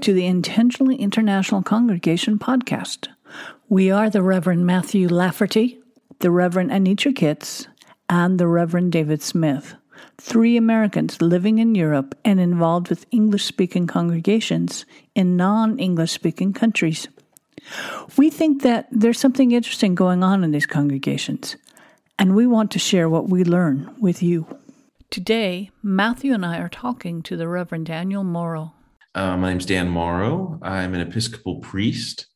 To the Intentionally International Congregation podcast. We are the Reverend Matthew Lafferty, the Reverend Anitra Kitts, and the Reverend David Smith, three Americans living in Europe and involved with English speaking congregations in non English speaking countries. We think that there's something interesting going on in these congregations, and we want to share what we learn with you. Today, Matthew and I are talking to the Reverend Daniel Morrow. Uh, my name's Dan Morrow. I'm an Episcopal priest.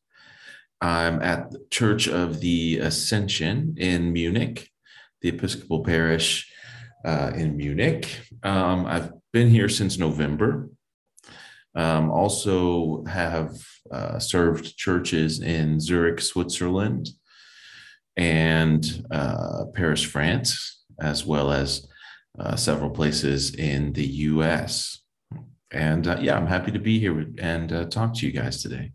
I'm at the Church of the Ascension in Munich, the Episcopal parish uh, in Munich. Um, I've been here since November. Um, also have uh, served churches in Zurich, Switzerland, and uh, Paris, France, as well as uh, several places in the U.S. And uh, yeah, I'm happy to be here and uh, talk to you guys today.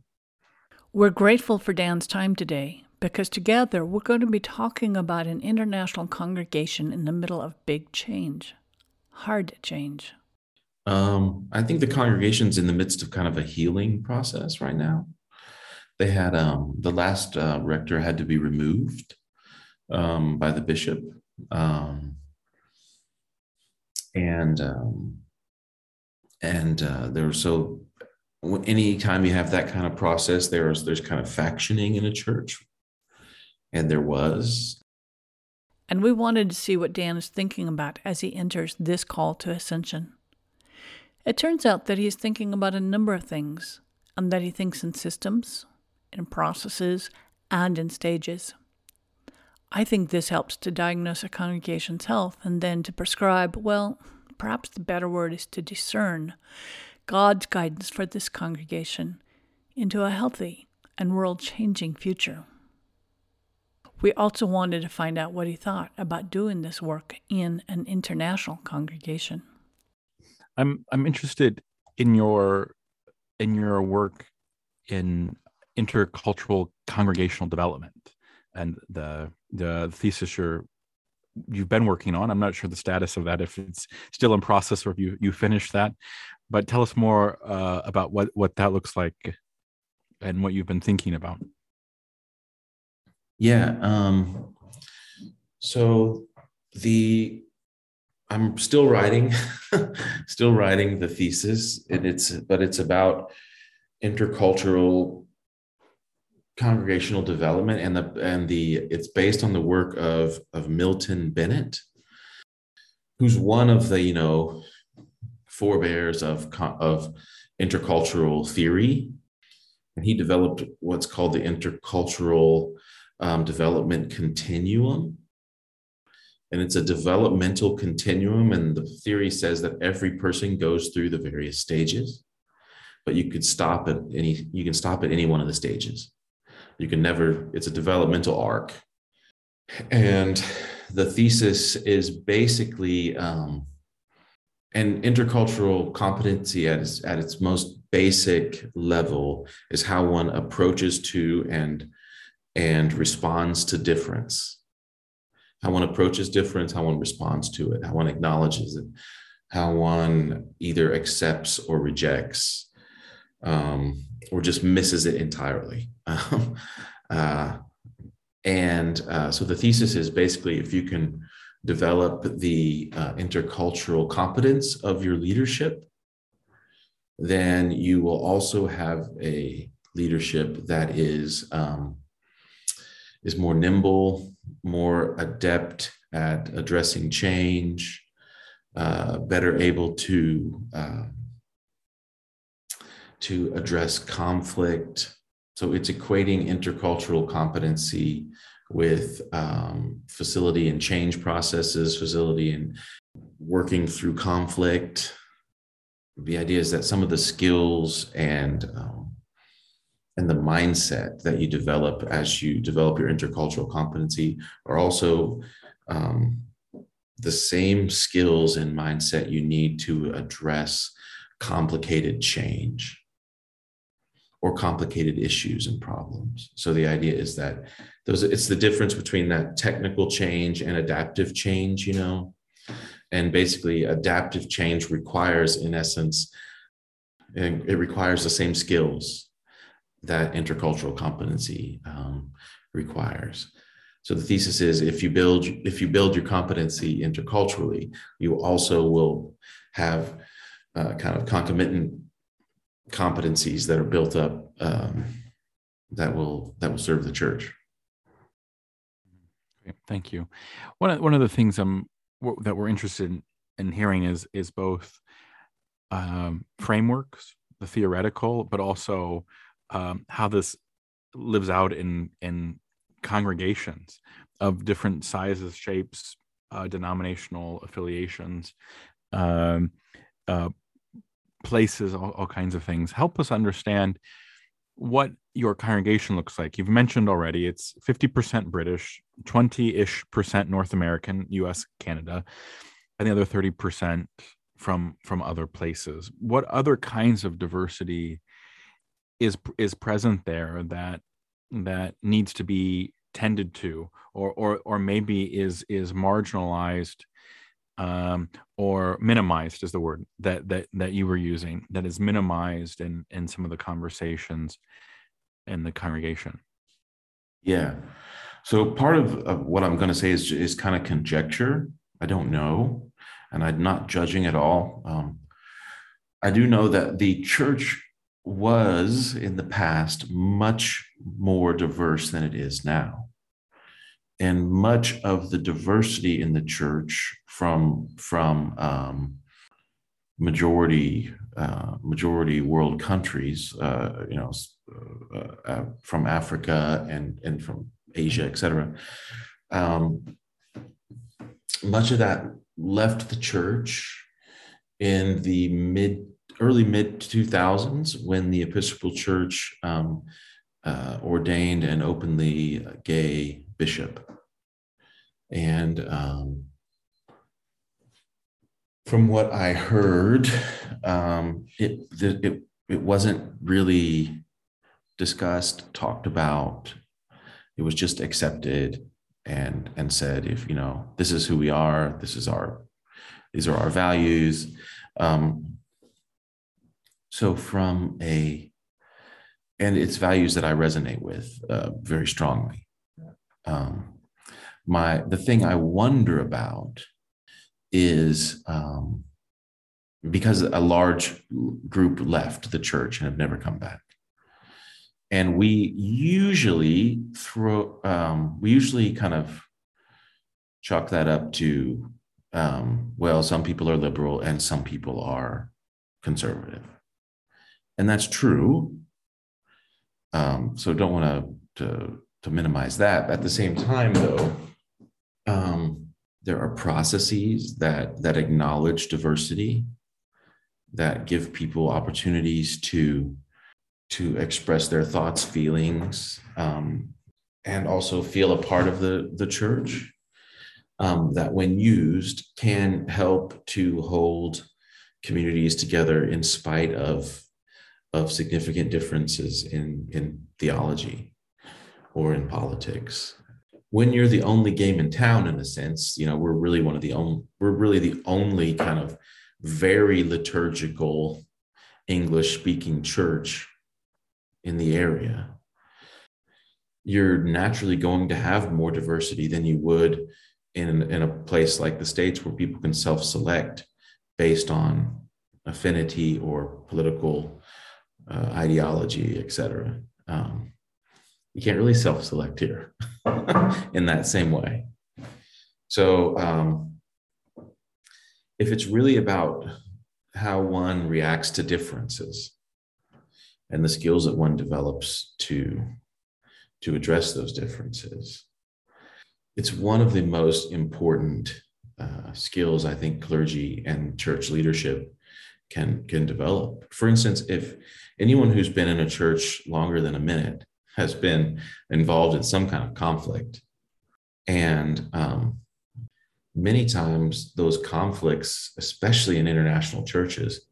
We're grateful for Dan's time today because together we're going to be talking about an international congregation in the middle of big change, hard change. Um, I think the congregation's in the midst of kind of a healing process right now. They had um, the last uh, rector had to be removed um, by the bishop, um, and um, and uh, there so anytime you have that kind of process, there's there's kind of factioning in a church, and there was. And we wanted to see what Dan is thinking about as he enters this call to ascension. It turns out that he's thinking about a number of things, and that he thinks in systems, in processes, and in stages. I think this helps to diagnose a congregation's health and then to prescribe, well, perhaps the better word is to discern God's guidance for this congregation into a healthy and world changing future. We also wanted to find out what he thought about doing this work in an international congregation. I'm I'm interested in your in your work in intercultural congregational development and the the thesis you're you've been working on. I'm not sure the status of that if it's still in process or if you you finished that. But tell us more uh, about what what that looks like and what you've been thinking about. Yeah. Um, so the I'm still writing, still writing the thesis, and it's but it's about intercultural congregational development and the and the it's based on the work of of Milton Bennett who's one of the you know forebears of of intercultural theory. And he developed what's called the intercultural um, development continuum. And it's a developmental continuum and the theory says that every person goes through the various stages but you could stop at any you can stop at any one of the stages you can never, it's a developmental arc. And the thesis is basically um, an intercultural competency at its, at its most basic level is how one approaches to and and responds to difference how one approaches difference how one responds to it how one acknowledges it how one either accepts or rejects um, or just misses it entirely. Um, uh, and uh, so the thesis is basically if you can develop the uh, intercultural competence of your leadership, then you will also have a leadership that is um, is more nimble, more adept at addressing change, uh, better able to uh, to address conflict. So it's equating intercultural competency with um, facility and change processes, facility and working through conflict. The idea is that some of the skills and um, and the mindset that you develop as you develop your intercultural competency are also um, the same skills and mindset you need to address complicated change or complicated issues and problems. So the idea is that those it's the difference between that technical change and adaptive change, you know. And basically adaptive change requires in essence it requires the same skills that intercultural competency um, requires. So the thesis is if you build if you build your competency interculturally, you also will have uh, kind of concomitant competencies that are built up um, that will that will serve the church. Thank you. One of, one of the things I'm that we're interested in, in hearing is is both um, frameworks, the theoretical, but also um, how this lives out in in congregations of different sizes, shapes, uh, denominational affiliations, um, uh, places, all, all kinds of things. Help us understand what your congregation looks like. You've mentioned already it's 50% British, 20 ish percent North American, US, Canada, and the other 30% from from other places. What other kinds of diversity is is present there that that needs to be tended to or or or maybe is is marginalized um, or minimized is the word that that that you were using that is minimized in in some of the conversations in the congregation. Yeah. So part of, of what i'm going to say is is kind of conjecture. I don't know and i'm not judging at all. Um, i do know that the church was in the past much more diverse than it is now. And much of the diversity in the church from, from um, majority uh, majority world countries, uh, you know, uh, uh, from Africa and and from Asia, et cetera. Um, much of that left the church in the mid early mid 2000s when the Episcopal Church um, uh, ordained an openly gay bishop. And um, from what I heard, um, it, it, it wasn't really discussed, talked about. It was just accepted and and said, if you know, this is who we are, this is our, these are our values. Um, so, from a, and it's values that I resonate with uh, very strongly. Um, my the thing I wonder about is um, because a large group left the church and have never come back, and we usually throw um, we usually kind of chalk that up to um, well, some people are liberal and some people are conservative and that's true. Um, so don't want to to minimize that. At the same time, though, um, there are processes that that acknowledge diversity, that give people opportunities to to express their thoughts, feelings, um, and also feel a part of the the church. Um, that, when used, can help to hold communities together in spite of of significant differences in, in theology or in politics. When you're the only game in town, in a sense, you know, we're really one of the only, we're really the only kind of very liturgical English speaking church in the area. You're naturally going to have more diversity than you would in, in a place like the States where people can self select based on affinity or political uh, ideology, etc. Um, you can't really self-select here in that same way. So um, if it's really about how one reacts to differences and the skills that one develops to to address those differences it's one of the most important uh, skills i think clergy and church leadership can can develop for instance if anyone who's been in a church longer than a minute has been involved in some kind of conflict. And um, many times, those conflicts, especially in international churches,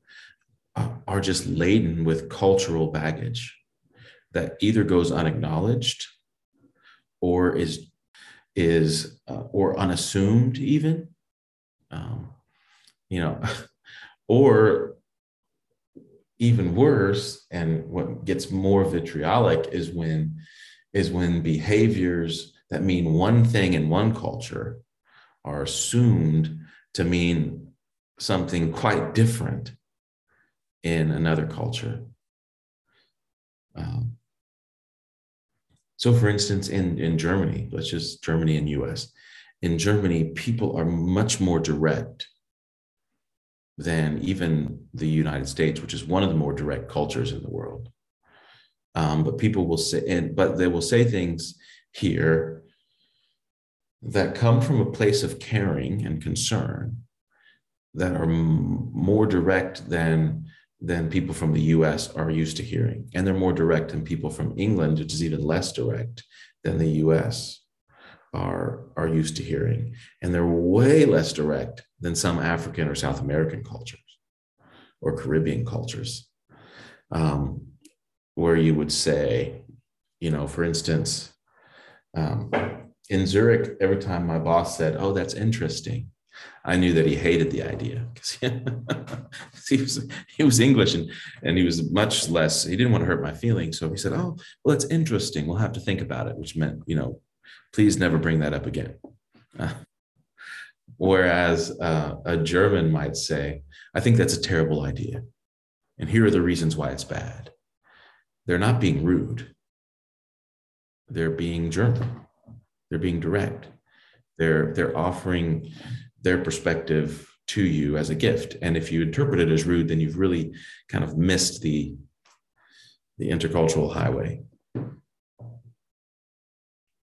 uh, are just laden with cultural baggage that either goes unacknowledged or is is uh, or unassumed even um, you know or even worse, and what gets more vitriolic is when is when behaviors that mean one thing in one culture are assumed to mean something quite different in another culture. Um, so, for instance, in, in Germany, let's just Germany and US, in Germany, people are much more direct than even the United States, which is one of the more direct cultures in the world. Um, but people will say, and, but they will say things here that come from a place of caring and concern that are m- more direct than than people from the US are used to hearing. And they're more direct than people from England, which is even less direct than the US are, are used to hearing. And they're way less direct than some African or South American cultures or Caribbean cultures, um, where you would say, you know, for instance, um, in Zurich, every time my boss said, Oh, that's interesting, I knew that he hated the idea because he, was he was English and and he was much less. He didn't want to hurt my feelings, so he said, "Oh, well, that's interesting. We'll have to think about it." Which meant, you know, please never bring that up again. whereas uh, a German might say, "I think that's a terrible idea, and here are the reasons why it's bad." They're not being rude. They're being German. They're being direct. They're they're offering their perspective to you as a gift. And if you interpret it as rude, then you've really kind of missed the, the intercultural highway.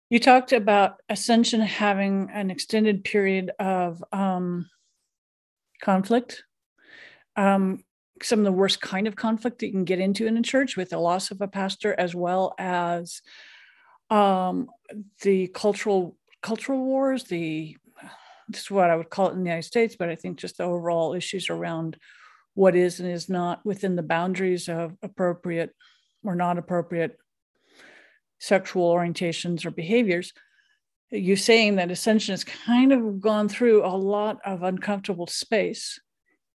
You talked about Ascension having an extended period of um, conflict. Um, some of the worst kind of conflict that you can get into in a church with the loss of a pastor, as well as um, the cultural cultural wars, the this is what I would call it in the United States, but I think just the overall issues around what is and is not within the boundaries of appropriate or not appropriate sexual orientations or behaviors. You saying that Ascension has kind of gone through a lot of uncomfortable space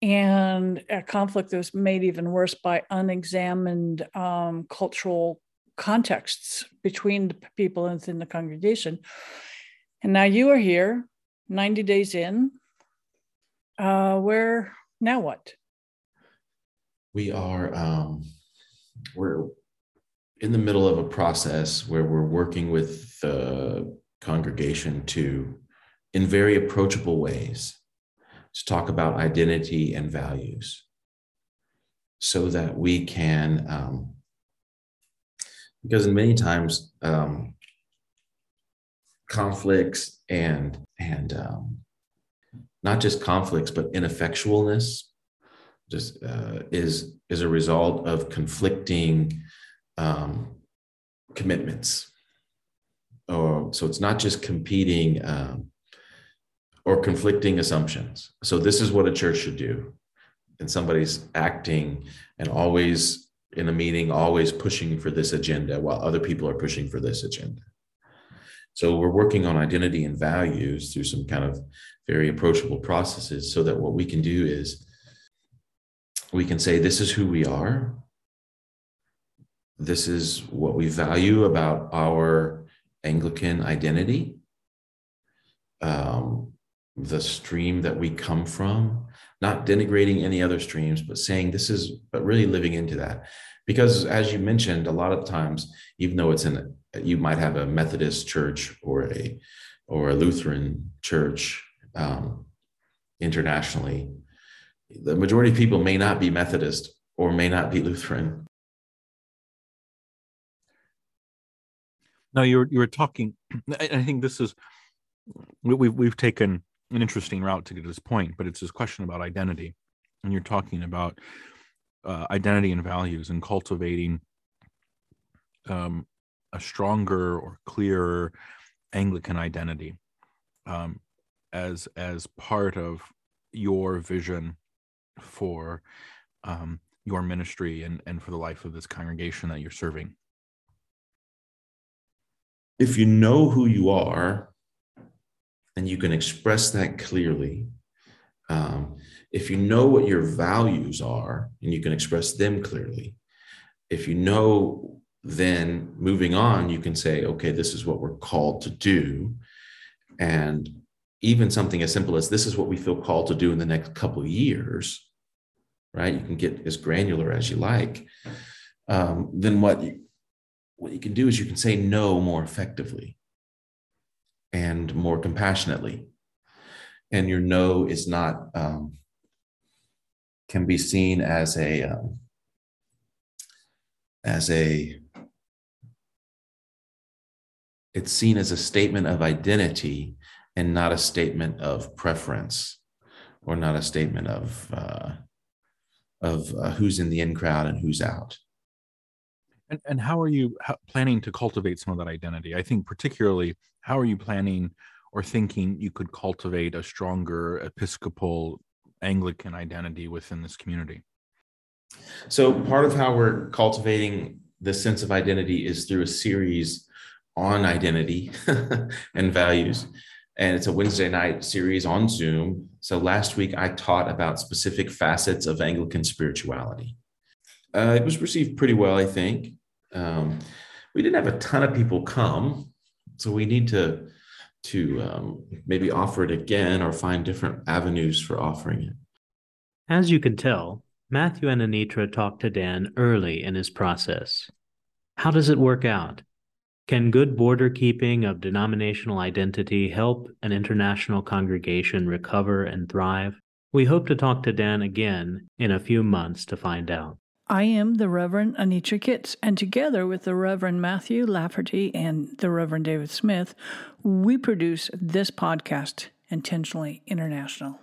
and a conflict that was made even worse by unexamined um, cultural contexts between the people within the congregation. And now you are here 90 days in. Uh, where now what? We are um, in the middle of a process where we're working with the congregation to, in very approachable ways, to talk about identity and values, so that we can, um, because many times um, conflicts and and um, not just conflicts but ineffectualness just uh, is is a result of conflicting um, commitments. Or so it's not just competing um, or conflicting assumptions. So this is what a church should do. And somebody's acting and always in a meeting always pushing for this agenda while other people are pushing for this agenda. So we're working on identity and values through some kind of very approachable processes so that what we can do is we can say, this is who we are. This is what we value about our Anglican identity, um, the stream that we come from, not denigrating any other streams, but saying this is, but really living into that. Because as you mentioned, a lot of times, even though it's an you might have a Methodist church or a or a Lutheran church um, internationally. The majority of people may not be Methodist or may not be Lutheran. No, you were you were talking. I think this is we've we've taken an interesting route to get to this point, but it's this question about identity, and you're talking about uh, identity and values and cultivating um, a stronger or clearer Anglican identity um, as as part of your vision for um, your ministry and and for the life of this congregation that you're serving. If you know who you are, and you can express that clearly, um, if you know what your values are and you can express them clearly, if you know, then moving on, you can say, okay, this is what we're called to do. And even something as simple as this is what we feel called to do in the next couple of years, right? You can get as granular as you like. Um, then what what you can do is you can say no more effectively and more compassionately. And your no is not um, can be seen as a um, as a it's seen as a statement of identity and not a statement of preference or not a statement of uh, of uh, who's in the in crowd and who's out and, and how are you planning to cultivate some of that identity i think particularly how are you planning or thinking you could cultivate a stronger episcopal anglican identity within this community so part of how we're cultivating the sense of identity is through a series on identity and values and it's a Wednesday night series on Zoom. So last week I taught about specific facets of Anglican spirituality. Uh, it was received pretty well, I think. Um, we didn't have a ton of people come, so we need to to um, maybe offer it again or find different avenues for offering it. As you can tell, Matthew and Anitra talked to Dan early in his process. How does it work out? Can good border keeping of denominational identity help an international congregation recover and thrive? We hope to talk to Dan again in a few months to find out. I am the Reverend Anitra Kitts, and together with the Reverend Matthew Lafferty and the Reverend David Smith, we produce this podcast, Intentionally International.